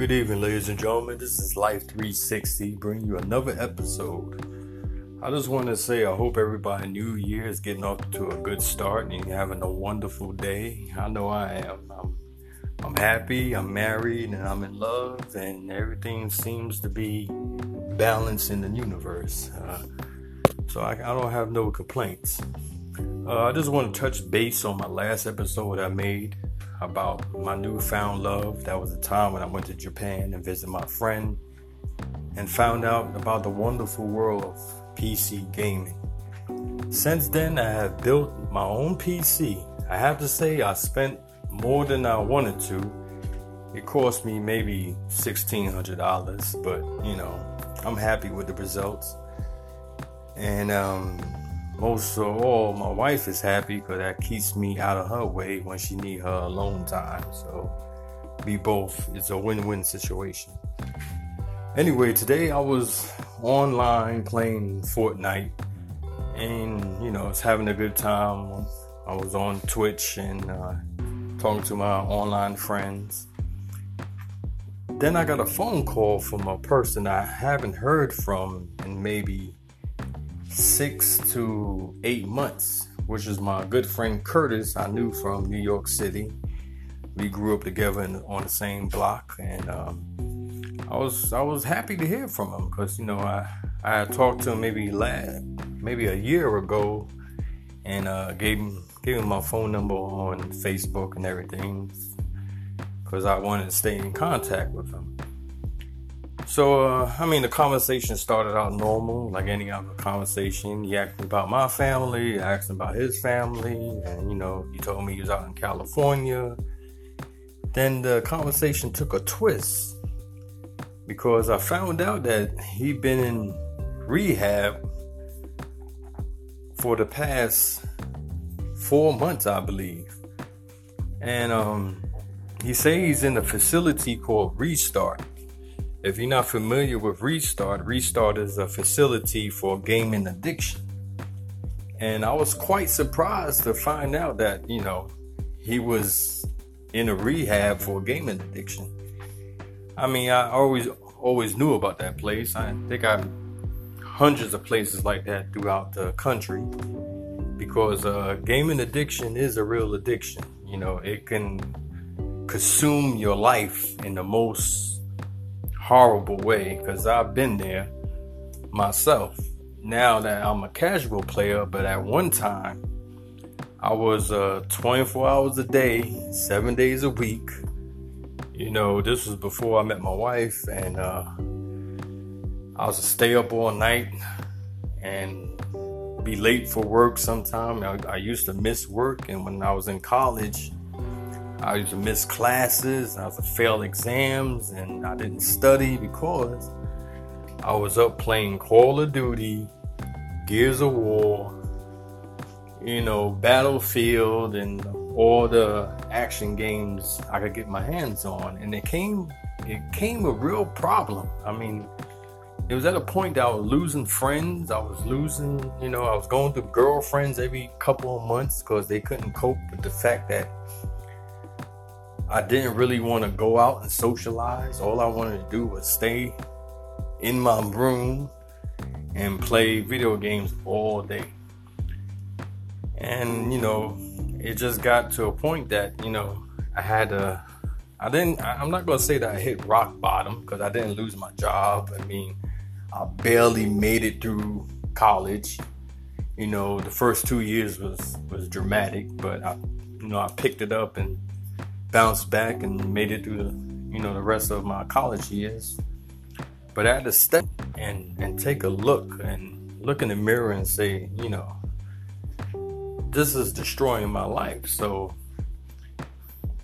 Good evening, ladies and gentlemen. This is Life 360, bringing you another episode. I just want to say I hope everybody New Year is getting off to a good start and you're having a wonderful day. I know I am. I'm, I'm happy, I'm married, and I'm in love, and everything seems to be balanced in the universe. Uh, so I, I, don't have no complaints. Uh, I just want to touch base on my last episode I made about my newfound love. That was the time when I went to Japan and visited my friend and found out about the wonderful world of PC gaming. Since then, I have built my own PC. I have to say, I spent more than I wanted to. It cost me maybe $1,600, but you know, I'm happy with the results. And um, most of all, my wife is happy because that keeps me out of her way when she need her alone time. So we both, it's a win-win situation. Anyway, today I was online playing Fortnite, and you know, I was having a good time. I was on Twitch and uh, talking to my online friends. Then I got a phone call from a person I haven't heard from in maybe six to eight months, which is my good friend Curtis. I knew from New York City. We grew up together in, on the same block, and um, I was I was happy to hear from him because you know I I talked to him maybe last maybe a year ago, and uh, gave him gave him my phone number on Facebook and everything because I wanted to stay in contact with him. So, uh, I mean, the conversation started out normal, like any other conversation. He asked me about my family, asked him about his family, and you know, he told me he was out in California. Then the conversation took a twist because I found out that he'd been in rehab for the past four months, I believe. And um, he says he's in a facility called Restart. If you're not familiar with Restart, Restart is a facility for gaming addiction. And I was quite surprised to find out that, you know, he was in a rehab for gaming addiction. I mean, I always always knew about that place. I think I hundreds of places like that throughout the country because uh, gaming addiction is a real addiction. You know, it can consume your life in the most horrible way because I've been there myself. Now that I'm a casual player, but at one time I was uh, 24 hours a day, seven days a week. You know, this was before I met my wife, and uh, I was to stay up all night and be late for work sometime. I, I used to miss work, and when I was in college, I used to miss classes, I used to fail exams, and I didn't study because I was up playing Call of Duty, Gears of War, you know, Battlefield, and all the action games I could get my hands on. And it came, it came a real problem. I mean, it was at a point that I was losing friends. I was losing, you know, I was going through girlfriends every couple of months because they couldn't cope with the fact that I didn't really want to go out and socialize. All I wanted to do was stay in my room and play video games all day. And, you know, it just got to a point that, you know, I had to, I didn't, I'm not to say that I hit rock bottom because I didn't lose my job. I mean, I barely made it through college. You know, the first two years was, was dramatic, but I, you know, I picked it up and bounced back and made it through the you know the rest of my college years. But I had to step and and take a look and look in the mirror and say, you know, this is destroying my life. So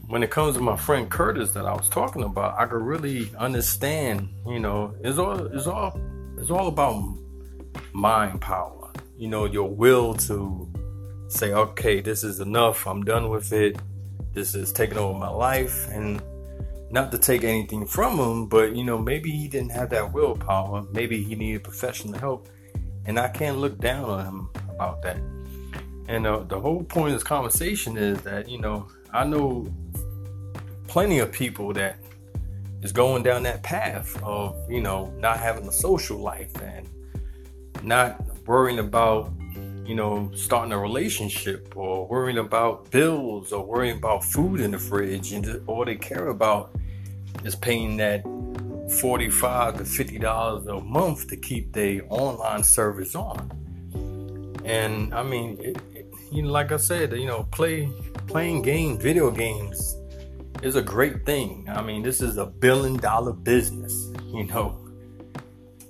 when it comes to my friend Curtis that I was talking about, I could really understand, you know, it's all it's all it's all about mind power. You know, your will to say, okay, this is enough, I'm done with it this is taking over my life and not to take anything from him, but you know, maybe he didn't have that willpower. Maybe he needed professional help, and I can't look down on him about that. And uh, the whole point of this conversation is that you know I know plenty of people that is going down that path of, you know, not having a social life and not worrying about, you know, starting a relationship or worrying about bills or worrying about food in the fridge and all they care about is paying that 45 to 50 dollars a month to keep their online service on. And I mean, it, it, you know, like I said, you know, play playing games, video games is a great thing. I mean, this is a billion dollar business, you know.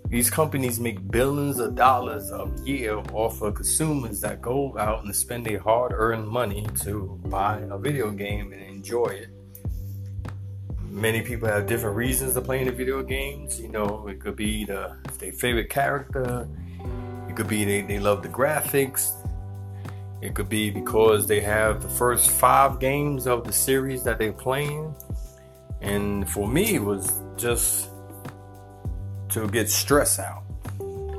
These companies make billions of dollars a year off of consumers that go out and spend their hard earned money to buy a video game and enjoy it. Many people have different reasons to playing the video games. You know, it could be the their favorite character, it could be they, they love the graphics, it could be because they have the first five games of the series that they're playing. And for me, it was just to get stress out.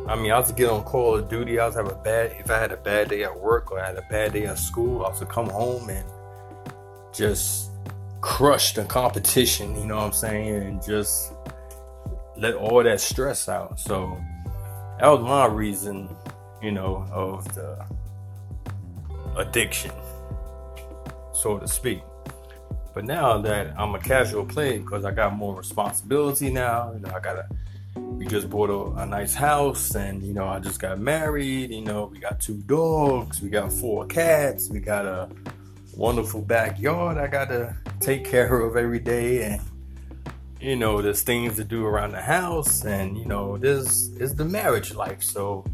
I mean, I was to get on Call of Duty. I was have a bad if I had a bad day at work or I had a bad day at school. I was to come home and just crush the competition. You know what I'm saying? And just let all that stress out. So that was my reason, you know, of the addiction, so to speak. But now that I'm a casual player because I got more responsibility now, you know, I got a we just bought a, a, nice house and you know I just got married, you know, we got two dogs, we got four cats, we got a wonderful backyard I gotta take care of every day and you know there's things to do around the house and you know there's is the marriage life so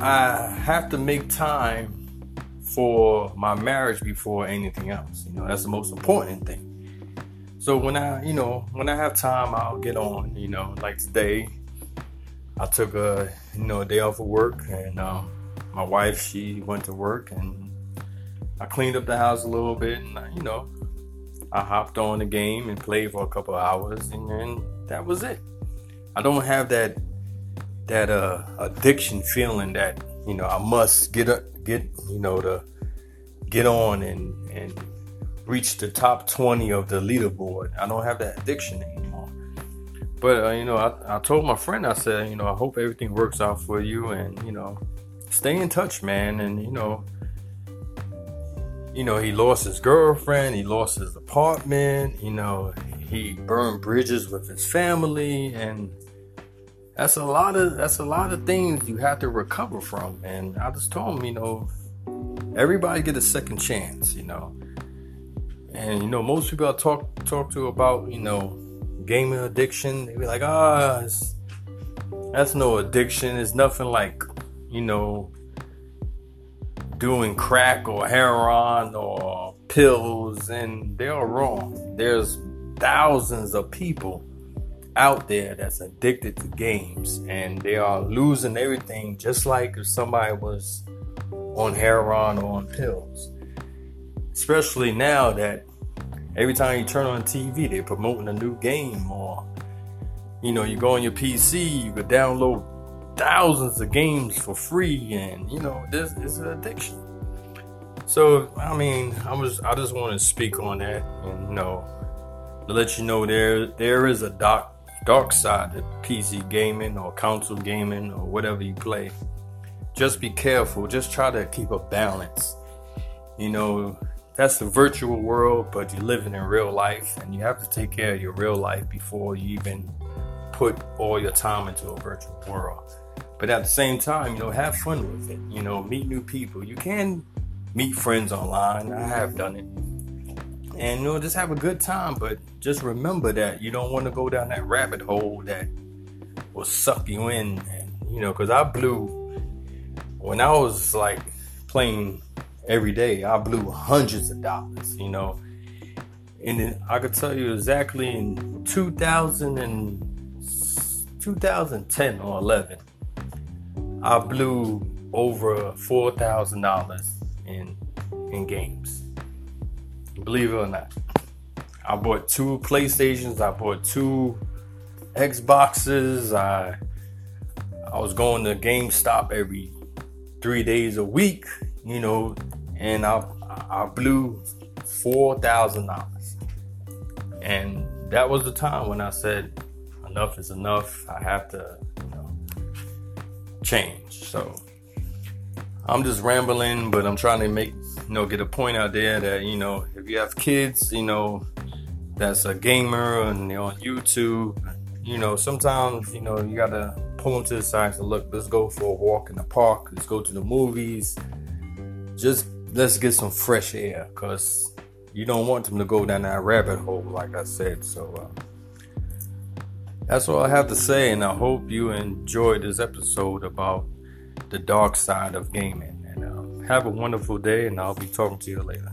I have to make time for my marriage before anything else. You know, that's the most important thing. So when I, you know, when I have time, I'll get on. You know, like today, I took a, you know, a day off of work, and um, my wife she went to work, and I cleaned up the house a little bit, and I, you know, I hopped on the game and played for a couple of hours, and then that was it. I don't have that that uh, addiction feeling that you know I must get up, get you know to get on and and reach the top 20 of the leaderboard. I don't have that addiction anymore. But uh, you know, I, I told my friend, I said, you know, I hope everything works out for you, and you know, stay in touch, man. And you know, you know, he lost his girlfriend, he lost his apartment, you know, he burned bridges with his family, and that's a lot of that's a lot of things you have to recover from. And I just told him, you know, everybody get a second chance, you know. And you know, most people I talk talk to about, you know, gaming addiction, they be like, ah, that's no addiction. It's nothing like, you know, doing crack or heroin or pills, and they're wrong. There's thousands of people out there that's addicted to games and they are losing everything just like if somebody was on heroin or on pills. Especially now that every time you turn on TV, they're promoting a new game, or you know, you go on your PC, you could download thousands of games for free, and you know, this is an addiction. So, I mean, I was, I just want to speak on that, and you know, to let you know there, there is a dark dark side to PC gaming or console gaming or whatever you play. Just be careful. Just try to keep a balance. You know, that's the virtual world, but you're living in real life and you have to take care of your real life before you even put all your time into a virtual world. But at the same time, you know, have fun with it. You know, meet new people. You can meet friends online. I have done it and you know just have a good time but just remember that you don't want to go down that rabbit hole that will suck you in and you know because i blew when i was like playing every day i blew hundreds of dollars you know and then i could tell you exactly in 2000 and 2010 or 11 i blew over $4000 in in games Believe it or not. I bought two PlayStations, I bought two Xboxes, I I was going to GameStop every three days a week, you know, and I I blew four thousand dollars. And that was the time when I said enough is enough. I have to, you know, change. So I'm just rambling, but I'm trying to make you know get a point out there that you know if you have kids, you know, that's a gamer and on YouTube, you know, sometimes you know you gotta pull them to the side and look. Let's go for a walk in the park. Let's go to the movies. Just let's get some fresh air, cause you don't want them to go down that rabbit hole, like I said. So. Uh, that's all I have to say, and I hope you enjoyed this episode about the dark side of gaming. And uh, have a wonderful day, and I'll be talking to you later.